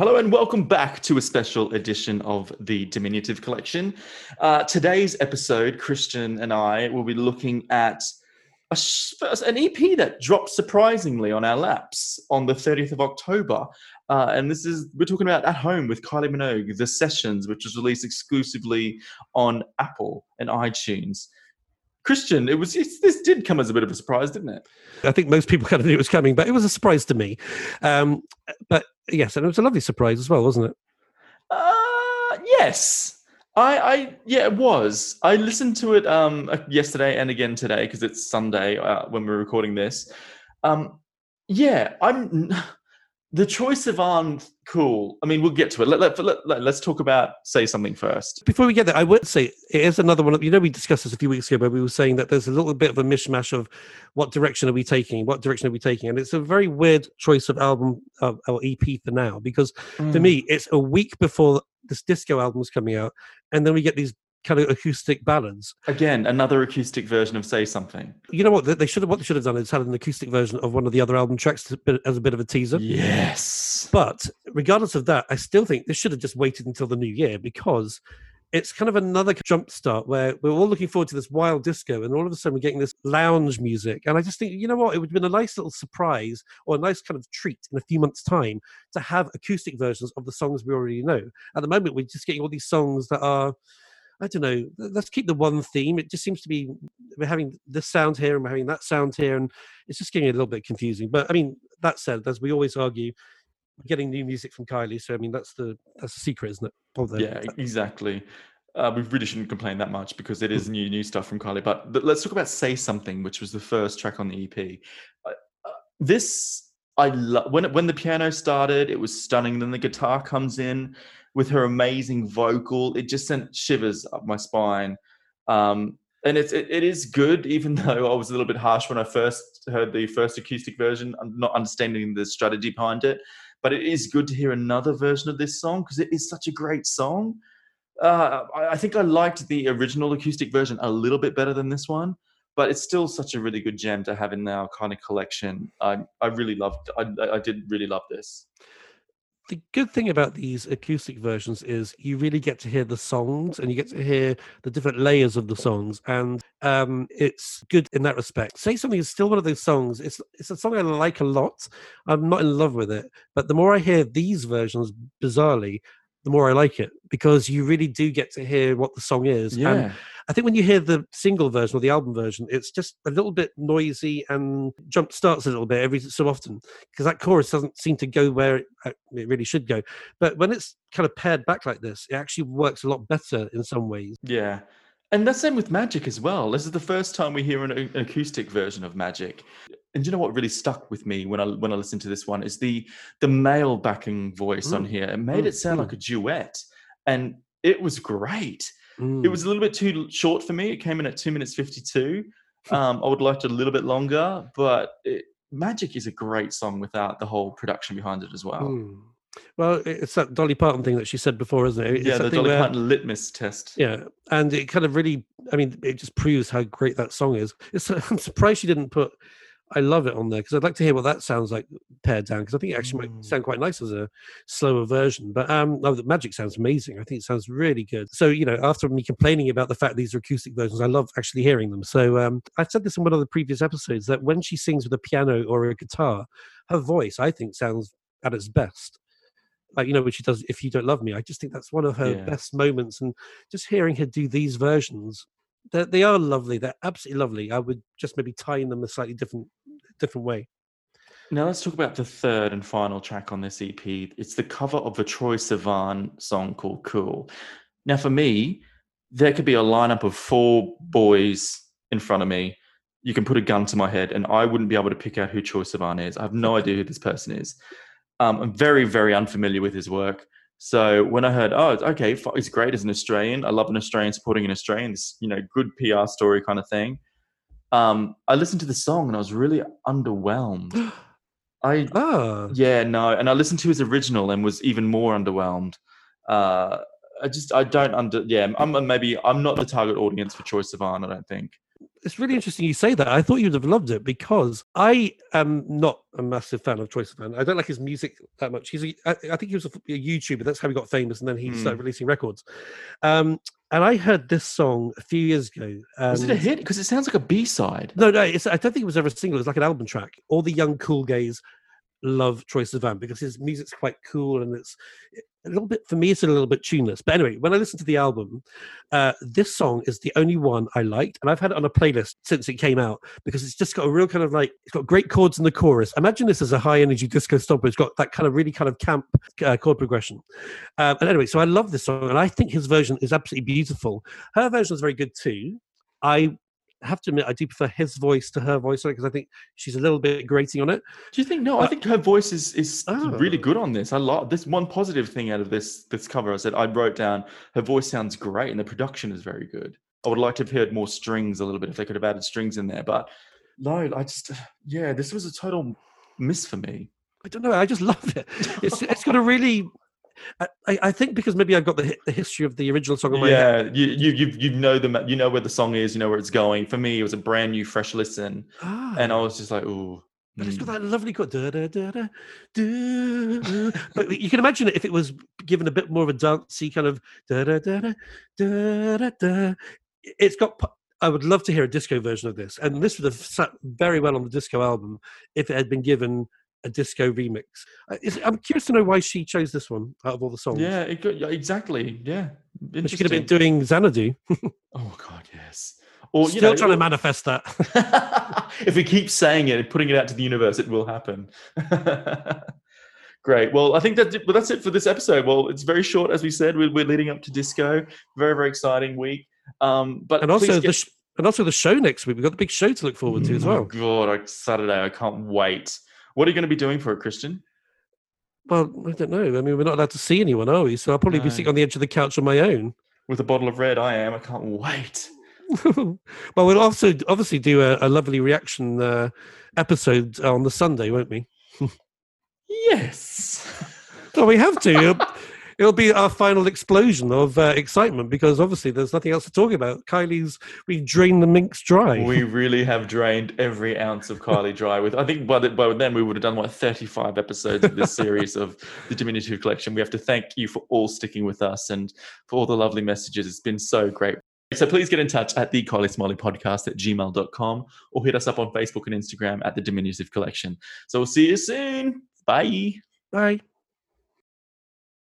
Hello and welcome back to a special edition of the Diminutive Collection. Uh, today's episode, Christian and I will be looking at a, an EP that dropped surprisingly on our laps on the 30th of October. Uh, and this is, we're talking about At Home with Kylie Minogue, The Sessions, which was released exclusively on Apple and iTunes. Christian, it was this did come as a bit of a surprise, didn't it? I think most people kind of knew it was coming, but it was a surprise to me. Um, but yes, and it was a lovely surprise as well, wasn't it? Uh, yes. I, I, yeah, it was. I listened to it um yesterday and again today because it's Sunday uh, when we're recording this. Um, yeah, I'm the choice of on cool. I mean, we'll get to it. Let, let, let, let, us talk about say something first. Before we get there, I would say it is another one. You know, we discussed this a few weeks ago where we were saying that there's a little bit of a mishmash of what direction are we taking? What direction are we taking? And it's a very weird choice of album uh, or EP for now because mm. for me, it's a week before this disco album is coming out, and then we get these kind of acoustic ballads. Again, another acoustic version of "Say Something." You know what they should have? What they should have done is had an acoustic version of one of the other album tracks as a bit of a teaser. Yes. But regardless of that, I still think this should have just waited until the new year because it's kind of another jump start where we're all looking forward to this wild disco and all of a sudden we're getting this lounge music and i just think you know what it would have been a nice little surprise or a nice kind of treat in a few months time to have acoustic versions of the songs we already know at the moment we're just getting all these songs that are I don't know. Let's keep the one theme. It just seems to be we're having this sound here and we're having that sound here, and it's just getting a little bit confusing. But I mean, that said, as we always argue, we're getting new music from Kylie. So I mean, that's the that's the secret, isn't it? Yeah, exactly. Uh, we really shouldn't complain that much because it is mm. new new stuff from Kylie. But, but let's talk about "Say Something," which was the first track on the EP. Uh, uh, this I love when when the piano started. It was stunning. Then the guitar comes in with her amazing vocal. It just sent shivers up my spine. Um, and it's it, it is good, even though I was a little bit harsh when I first heard the first acoustic version. I'm not understanding the strategy behind it, but it is good to hear another version of this song because it is such a great song. Uh, I, I think I liked the original acoustic version a little bit better than this one, but it's still such a really good gem to have in our kind of collection. I I really loved. I I did really love this the good thing about these acoustic versions is you really get to hear the songs and you get to hear the different layers of the songs and um, it's good in that respect. Say something is still one of those songs it's it's a song i like a lot i'm not in love with it but the more i hear these versions bizarrely the more I like it because you really do get to hear what the song is. Yeah. And I think when you hear the single version or the album version, it's just a little bit noisy and jump starts a little bit every so often because that chorus doesn't seem to go where it, uh, it really should go. But when it's kind of paired back like this, it actually works a lot better in some ways. Yeah. And that's same with Magic as well. This is the first time we hear an, an, acoustic version of Magic. And you know what really stuck with me when I when I listened to this one is the the male backing voice mm. on here. It made mm. it sound mm. like a duet, and it was great. Mm. It was a little bit too short for me. It came in at two minutes fifty two. Um, I would like it a little bit longer, but it, Magic is a great song without the whole production behind it as well. Mm. Well, it's that Dolly Parton thing that she said before, isn't it? It's yeah, the Dolly where, Parton litmus test. Yeah, and it kind of really, I mean, it just proves how great that song is. It's, I'm surprised she didn't put I love it on there because I'd like to hear what that sounds like pared down because I think it actually mm. might sound quite nice as a slower version. But um, no, the magic sounds amazing. I think it sounds really good. So you know, after me complaining about the fact these are acoustic versions, I love actually hearing them. So um, I said this in one of the previous episodes that when she sings with a piano or a guitar, her voice I think sounds at its best like you know when she does if you don't love me i just think that's one of her yeah. best moments and just hearing her do these versions they're, they are lovely they're absolutely lovely i would just maybe tie in them a slightly different different way now let's talk about the third and final track on this ep it's the cover of a troye sivan song called cool now for me there could be a lineup of four boys in front of me you can put a gun to my head and i wouldn't be able to pick out who troye sivan is i have no idea who this person is um, I'm very, very unfamiliar with his work. So when I heard, oh, okay, he's great as an Australian. I love an Australian supporting an Australian. This, you know, good PR story kind of thing. Um, I listened to the song and I was really underwhelmed. I oh. yeah no, and I listened to his original and was even more underwhelmed. Uh, I just I don't under yeah I'm maybe I'm not the target audience for Troye Sivan. I don't think. It's really interesting you say that. I thought you'd have loved it because I am not a massive fan of Troye Sivan. I don't like his music that much. He's a, I, I think he was a, a YouTuber. That's how he got famous, and then he Mm. started releasing records. Um, and I heard this song a few years ago. Was it a hit? Because it sounds like a B side. No, no, it's, I don't think it was ever a single. It was like an album track. All the young cool gays love Troye Sivan because his music's quite cool and it's a little bit for me. It's a little bit tuneless. But anyway, when I listened to the album, uh, this song is the only one I liked, and I've had it on a playlist since it came out because it's just got a real kind of like it's got great chords in the chorus. Imagine this as a high energy disco stomper. It's got that kind of really kind of camp uh, chord progression. Um, and anyway, so I love this song, and I think his version is absolutely beautiful. Her version is very good too. I have to admit, I do prefer his voice to her voice because I think she's a little bit grating on it. Do you think? No, I Uh, think her voice is is really Oh. good on this. I love this one positive thing out of this this cover. I said I wrote down her voice sounds great and the production is very good. I would like to have heard more strings a little bit if they could have added strings in there, but no, I just yeah, this was a total miss for me. I don't know. I just love it. It's it's got a really. I, I think because maybe I've got the the history of the original song in my head. Yeah, you you you you know the you know where the song is, you know where it's going. For me, it was a brand new, fresh listen, and I Ah, was just like, ooh. but it's got mm. that lovely chord. Da, da, da, da, da. But you can imagine it if it was given a bit more of a dancey kind of da da da da da da. It's got. I would love to hear a disco version of this, and this would have sat very well on the disco album if it had been given a disco remix. Uh, is- I'm curious to know why she chose this one out of all the songs. Yeah, it exactly. Yeah, she could have been doing Xanadu. Oh God, yes. Or you Still know, trying to manifest that. if we keep saying it and putting it out to the universe, it will happen. Great. Well, I think that well, that's it for this episode. Well, it's very short, as we said. We're, we're leading up to disco. Very, very exciting week. Um, but and also please the sh- and also the show next week. We've got the big show to look forward to as Oh well. God, like Saturday, I can't wait. What are you going to be doing for it, Christian? Well, I don't know. I mean, we're not allowed to see anyone, are we? So I'll probably be sitting on the edge of the couch on my own. With a bottle of red, I am. I can't wait. well, we'll also obviously do a, a lovely reaction uh, episode on the Sunday, won't we? Yes. Well, we have to. It'll, be our final explosion of uh, excitement because obviously there's nothing else to talk about. Kylie's, we've drained the minks dry. we really have drained every ounce of Kylie dry. With I think by, the, by then we would have done like 35 episodes of this series of the Diminutive Collection. We have to thank you for all sticking with us and for all the lovely messages. It's been so great. So please get in touch at the Kylie Smiley Podcast at gmail.com or hit us up on Facebook and Instagram at the Diminutive Collection. So we'll see you soon. Bye. Bye.